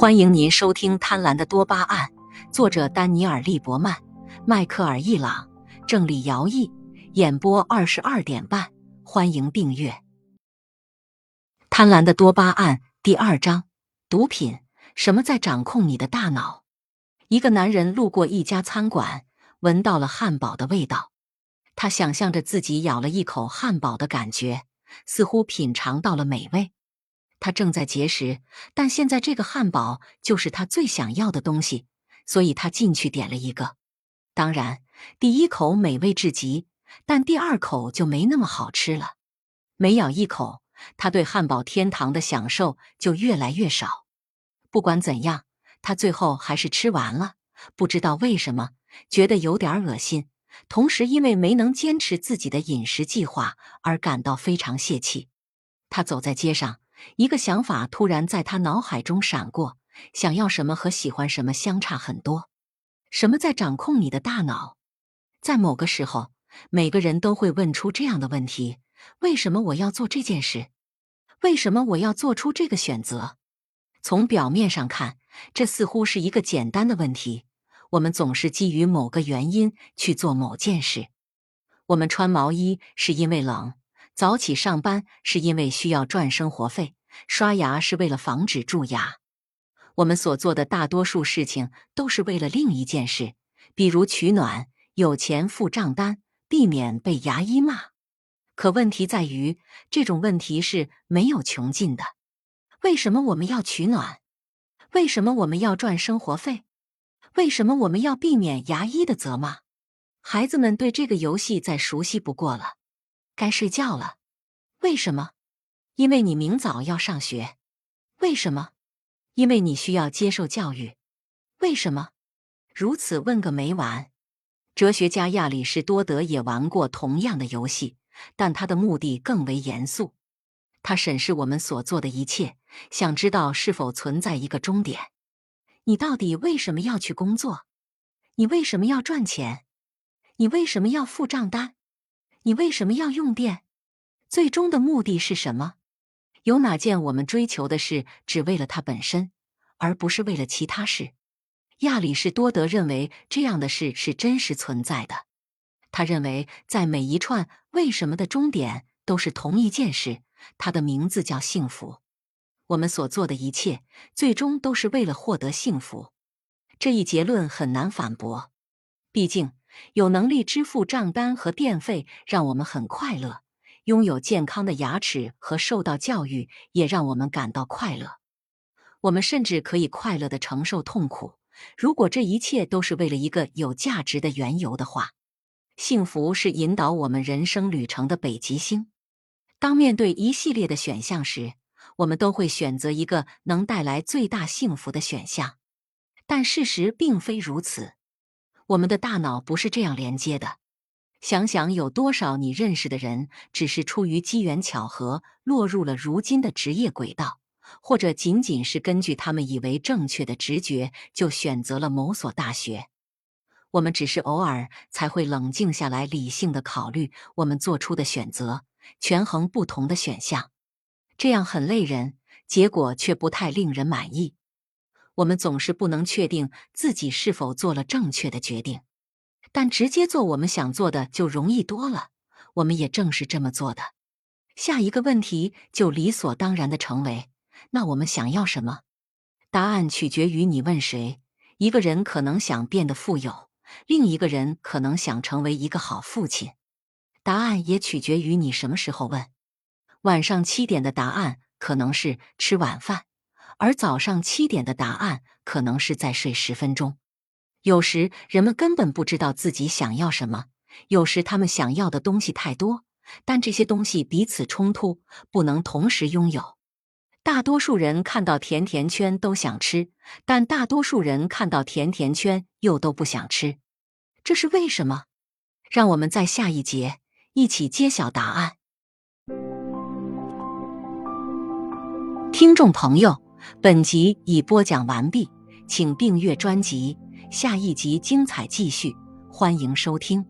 欢迎您收听《贪婪的多巴胺》，作者丹尼尔·利伯曼、迈克尔·易朗，郑李瑶译，演播二十二点半。欢迎订阅《贪婪的多巴胺》第二章：毒品。什么在掌控你的大脑？一个男人路过一家餐馆，闻到了汉堡的味道。他想象着自己咬了一口汉堡的感觉，似乎品尝到了美味。他正在节食，但现在这个汉堡就是他最想要的东西，所以他进去点了一个。当然，第一口美味至极，但第二口就没那么好吃了。每咬一口，他对汉堡天堂的享受就越来越少。不管怎样，他最后还是吃完了。不知道为什么，觉得有点恶心，同时因为没能坚持自己的饮食计划而感到非常泄气。他走在街上。一个想法突然在他脑海中闪过：想要什么和喜欢什么相差很多。什么在掌控你的大脑？在某个时候，每个人都会问出这样的问题：为什么我要做这件事？为什么我要做出这个选择？从表面上看，这似乎是一个简单的问题。我们总是基于某个原因去做某件事。我们穿毛衣是因为冷。早起上班是因为需要赚生活费，刷牙是为了防止蛀牙。我们所做的大多数事情都是为了另一件事，比如取暖、有钱付账单、避免被牙医骂。可问题在于，这种问题是没有穷尽的。为什么我们要取暖？为什么我们要赚生活费？为什么我们要避免牙医的责骂？孩子们对这个游戏再熟悉不过了。该睡觉了，为什么？因为你明早要上学。为什么？因为你需要接受教育。为什么？如此问个没完。哲学家亚里士多德也玩过同样的游戏，但他的目的更为严肃。他审视我们所做的一切，想知道是否存在一个终点。你到底为什么要去工作？你为什么要赚钱？你为什么要付账单？你为什么要用电？最终的目的是什么？有哪件我们追求的事只为了它本身，而不是为了其他事？亚里士多德认为这样的事是真实存在的。他认为，在每一串为什么的终点都是同一件事，它的名字叫幸福。我们所做的一切，最终都是为了获得幸福。这一结论很难反驳，毕竟。有能力支付账单和电费，让我们很快乐；拥有健康的牙齿和受到教育，也让我们感到快乐。我们甚至可以快乐的承受痛苦。如果这一切都是为了一个有价值的缘由的话，幸福是引导我们人生旅程的北极星。当面对一系列的选项时，我们都会选择一个能带来最大幸福的选项，但事实并非如此。我们的大脑不是这样连接的。想想有多少你认识的人，只是出于机缘巧合落入了如今的职业轨道，或者仅仅是根据他们以为正确的直觉就选择了某所大学。我们只是偶尔才会冷静下来，理性的考虑我们做出的选择，权衡不同的选项。这样很累人，结果却不太令人满意。我们总是不能确定自己是否做了正确的决定，但直接做我们想做的就容易多了。我们也正是这么做的。下一个问题就理所当然的成为：那我们想要什么？答案取决于你问谁。一个人可能想变得富有，另一个人可能想成为一个好父亲。答案也取决于你什么时候问。晚上七点的答案可能是吃晚饭。而早上七点的答案可能是再睡十分钟。有时人们根本不知道自己想要什么，有时他们想要的东西太多，但这些东西彼此冲突，不能同时拥有。大多数人看到甜甜圈都想吃，但大多数人看到甜甜圈又都不想吃，这是为什么？让我们在下一节一起揭晓答案。听众朋友。本集已播讲完毕，请订阅专辑，下一集精彩继续，欢迎收听。